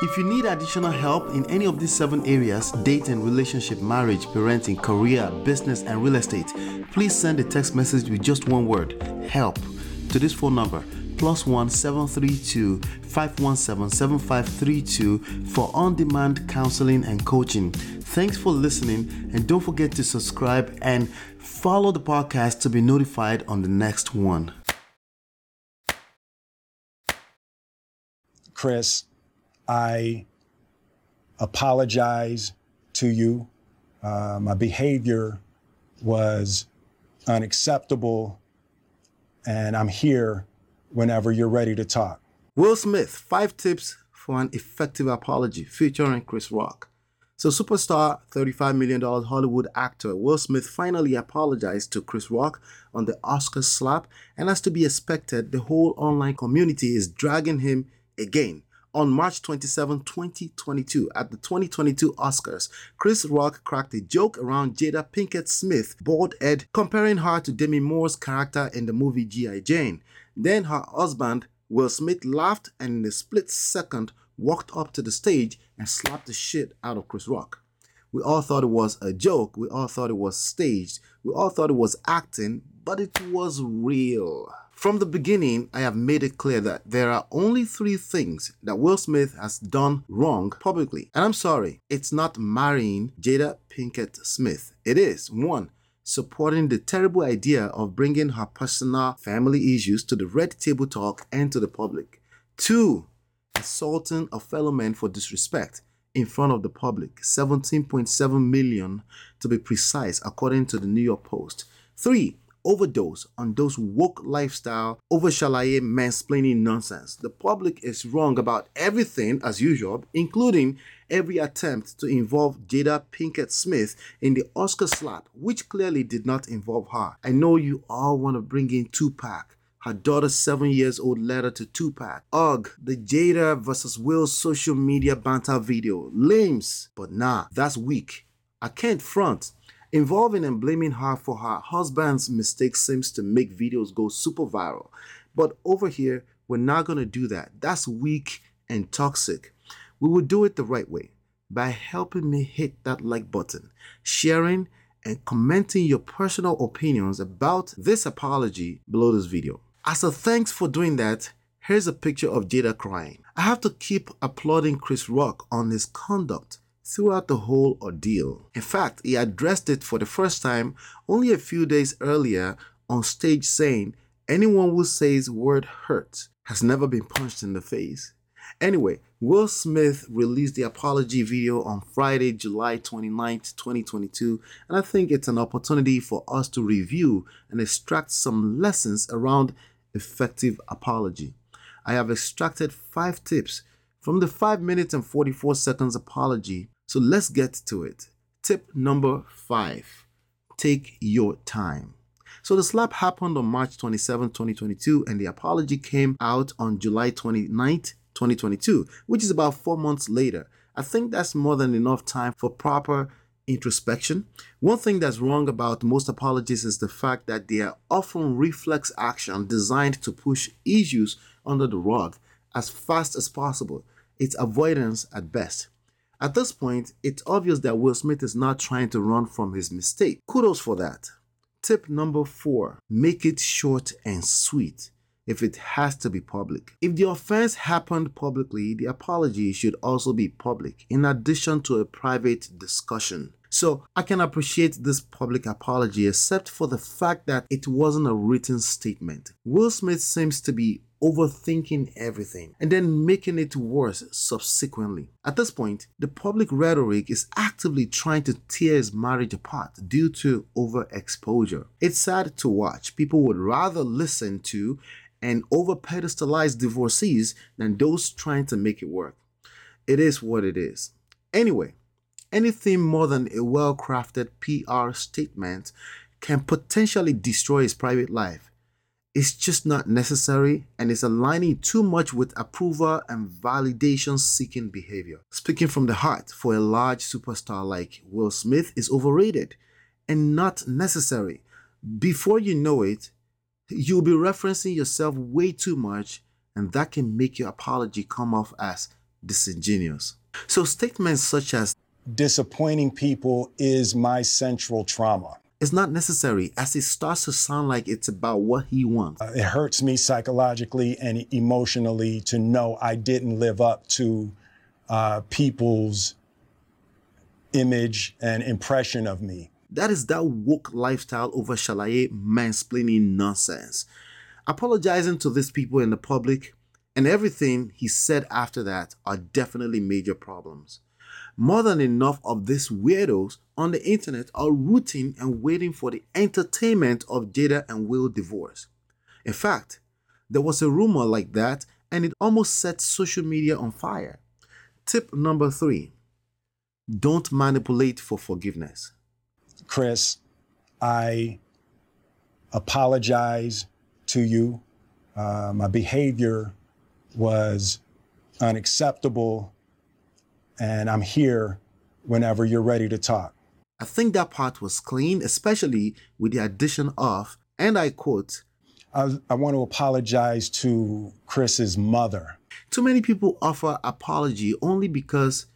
If you need additional help in any of these seven areas dating, relationship, marriage, parenting, career, business, and real estate please send a text message with just one word help to this phone number plus one seven three two five one seven seven five three two for on-demand counseling and coaching. Thanks for listening, and don't forget to subscribe and follow the podcast to be notified on the next one. Chris, I apologize to you. Uh, my behavior was unacceptable, and I'm here whenever you're ready to talk. Will Smith, five tips for an effective apology, featuring Chris Rock. So, superstar, $35 million Hollywood actor Will Smith finally apologized to Chris Rock on the Oscar slap, and as to be expected, the whole online community is dragging him again. On March 27, 2022, at the 2022 Oscars, Chris Rock cracked a joke around Jada Pinkett Smith, bald head, comparing her to Demi Moore's character in the movie G.I. Jane. Then her husband, Will Smith, laughed and in a split second walked up to the stage and slapped the shit out of Chris Rock. We all thought it was a joke, we all thought it was staged, we all thought it was acting, but it was real. From the beginning, I have made it clear that there are only three things that Will Smith has done wrong publicly. And I'm sorry, it's not marrying Jada Pinkett Smith. It is one, supporting the terrible idea of bringing her personal family issues to the red table talk and to the public. Two, assaulting a fellow man for disrespect in front of the public, 17.7 million to be precise, according to the New York Post. Three, overdose on those woke lifestyle, over shalaye mansplaining nonsense. The public is wrong about everything as usual, including every attempt to involve Jada Pinkett Smith in the Oscar slap, which clearly did not involve her. I know you all want to bring in Tupac. Her daughter's seven years old letter to Tupac. Ugh, the Jada versus Will social media banter video. Lames. But nah, that's weak. I can't front. Involving and blaming her for her husband's mistakes seems to make videos go super viral. But over here, we're not to do that. That's weak and toxic. We will do it the right way by helping me hit that like button, sharing, and commenting your personal opinions about this apology below this video. As a thanks for doing that, here's a picture of Jada crying. I have to keep applauding Chris Rock on his conduct throughout the whole ordeal. In fact, he addressed it for the first time only a few days earlier on stage saying, anyone who says word hurt has never been punched in the face. Anyway, Will Smith released the apology video on Friday, July 29th, 2022, and I think it's an opportunity for us to review and extract some lessons around effective apology. I have extracted five tips from the 5 minutes and 44 seconds apology so let's get to it. Tip number five take your time. So the slap happened on March 27, 2022, and the apology came out on July 29, 2022, which is about four months later. I think that's more than enough time for proper introspection. One thing that's wrong about most apologies is the fact that they are often reflex action designed to push issues under the rug as fast as possible. It's avoidance at best. At this point, it's obvious that Will Smith is not trying to run from his mistake. Kudos for that. Tip number four make it short and sweet if it has to be public. If the offense happened publicly, the apology should also be public, in addition to a private discussion. So I can appreciate this public apology except for the fact that it wasn't a written statement. Will Smith seems to be overthinking everything and then making it worse subsequently. At this point, the public rhetoric is actively trying to tear his marriage apart due to overexposure. It's sad to watch. People would rather listen to and over pedestalize divorcees than those trying to make it work. It is what it is. Anyway, anything more than a well crafted PR statement can potentially destroy his private life it's just not necessary and it's aligning too much with approval and validation seeking behavior. Speaking from the heart for a large superstar like Will Smith is overrated and not necessary. Before you know it, you'll be referencing yourself way too much, and that can make your apology come off as disingenuous. So, statements such as disappointing people is my central trauma. It's not necessary as it starts to sound like it's about what he wants. Uh, it hurts me psychologically and emotionally to know I didn't live up to uh, people's image and impression of me. That is that woke lifestyle over shalaye mansplaining nonsense. Apologizing to these people in the public and everything he said after that are definitely major problems. More than enough of these weirdos on the internet are rooting and waiting for the entertainment of Jada and Will divorce. In fact, there was a rumor like that and it almost set social media on fire. Tip number three don't manipulate for forgiveness. Chris, I apologize to you. Uh, my behavior was unacceptable, and I'm here whenever you're ready to talk. I think that part was clean, especially with the addition of, and I quote, I, I want to apologize to Chris's mother. Too many people offer apology only because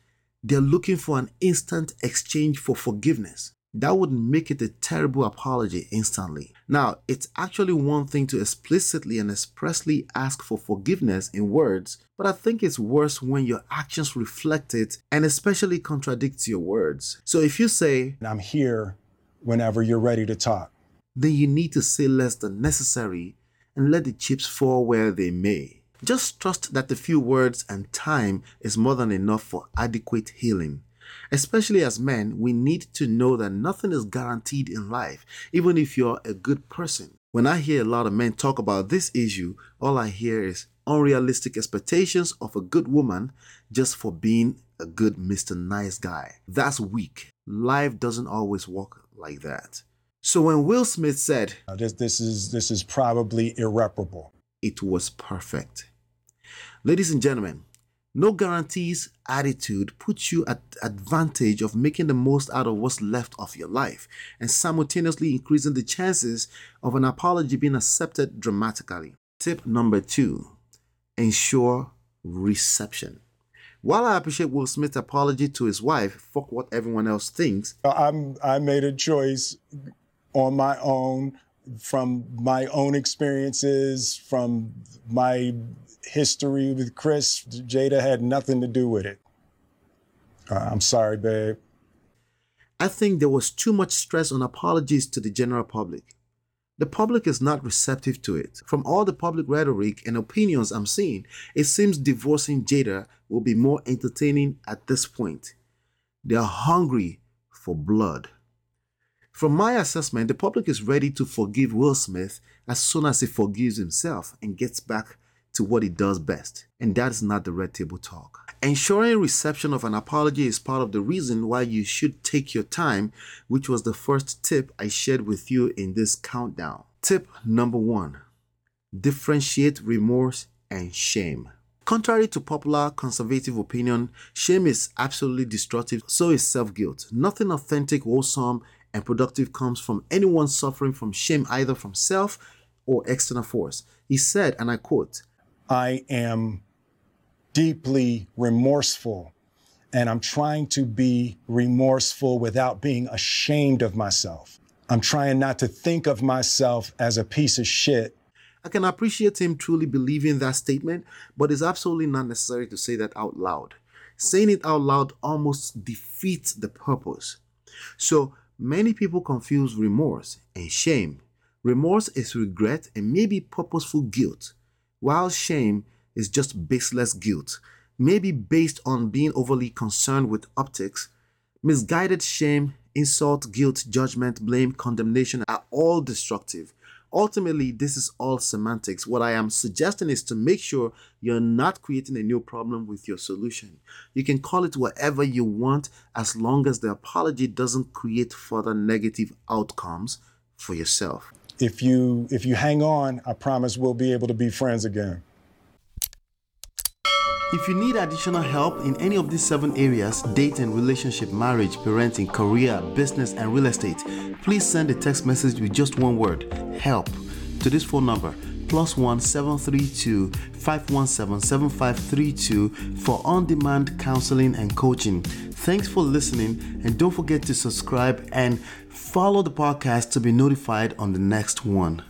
they're looking for an instant exchange for forgiveness that would make it a terrible apology instantly. Now, it's actually one thing to explicitly and expressly ask for forgiveness in words, but I think it's worse when your actions reflect it and especially contradicts your words. So if you say, I'm here whenever you're ready to talk, then you need to say less than necessary and let the chips fall where they may. Just trust that a few words and time is more than enough for adequate healing. Especially as men, we need to know that nothing is guaranteed in life, even if you're a good person. When I hear a lot of men talk about this issue, all I hear is unrealistic expectations of a good woman just for being a good Mr. Nice Guy. That's weak. Life doesn't always work like that. So when Will Smith said, this, this, is, this is probably irreparable, it was perfect. Ladies and gentlemen, no guarantees attitude puts you at advantage of making the most out of what's left of your life and simultaneously increasing the chances of an apology being accepted dramatically. Tip number two, ensure reception. While I appreciate Will Smith's apology to his wife, fuck what everyone else thinks. I'm, I made a choice on my own from my own experiences, from my history with Chris. Jada had nothing to do with it. Uh, I'm sorry, babe. I think there was too much stress on apologies to the general public. The public is not receptive to it. From all the public rhetoric and opinions I'm seeing, it seems divorcing Jada will be more entertaining at this point. They are hungry for blood. From my assessment, the public is ready to forgive Will Smith as soon as he forgives himself and gets back to what it does best, and that is not the red table talk. Ensuring reception of an apology is part of the reason why you should take your time, which was the first tip I shared with you in this countdown. Tip number one differentiate remorse and shame. Contrary to popular conservative opinion, shame is absolutely destructive, so is self guilt. Nothing authentic, wholesome, and productive comes from anyone suffering from shame, either from self or external force. He said, and I quote, I am deeply remorseful. And I'm trying to be remorseful without being ashamed of myself. I'm trying not to think of myself as a piece of shit. I can appreciate him truly believing that statement, but it's absolutely not necessary to say that out loud. Saying it out loud almost defeats the purpose. So many people confuse remorse and shame. Remorse is regret and maybe purposeful guilt while shame is just baseless guilt, maybe based on being overly concerned with optics, misguided shame, insult, guilt, judgment, blame, condemnation are all destructive. Ultimately, this is all semantics. What I am suggesting is to make sure you're not creating a new problem with your solution. You can call it whatever you want as long as the apology doesn't create further negative outcomes for yourself if you if you hang on, I promise we'll be able to be friends again. If you need additional help in any of these seven areas dating, relationship, marriage, parenting, career, business, and real estate please send a text message with just one word help to this phone number plus one seven three two five one seven seven five three two for on-demand counseling and coaching. Thanks for listening, and don't forget to subscribe and follow the podcast to be notified on the next one.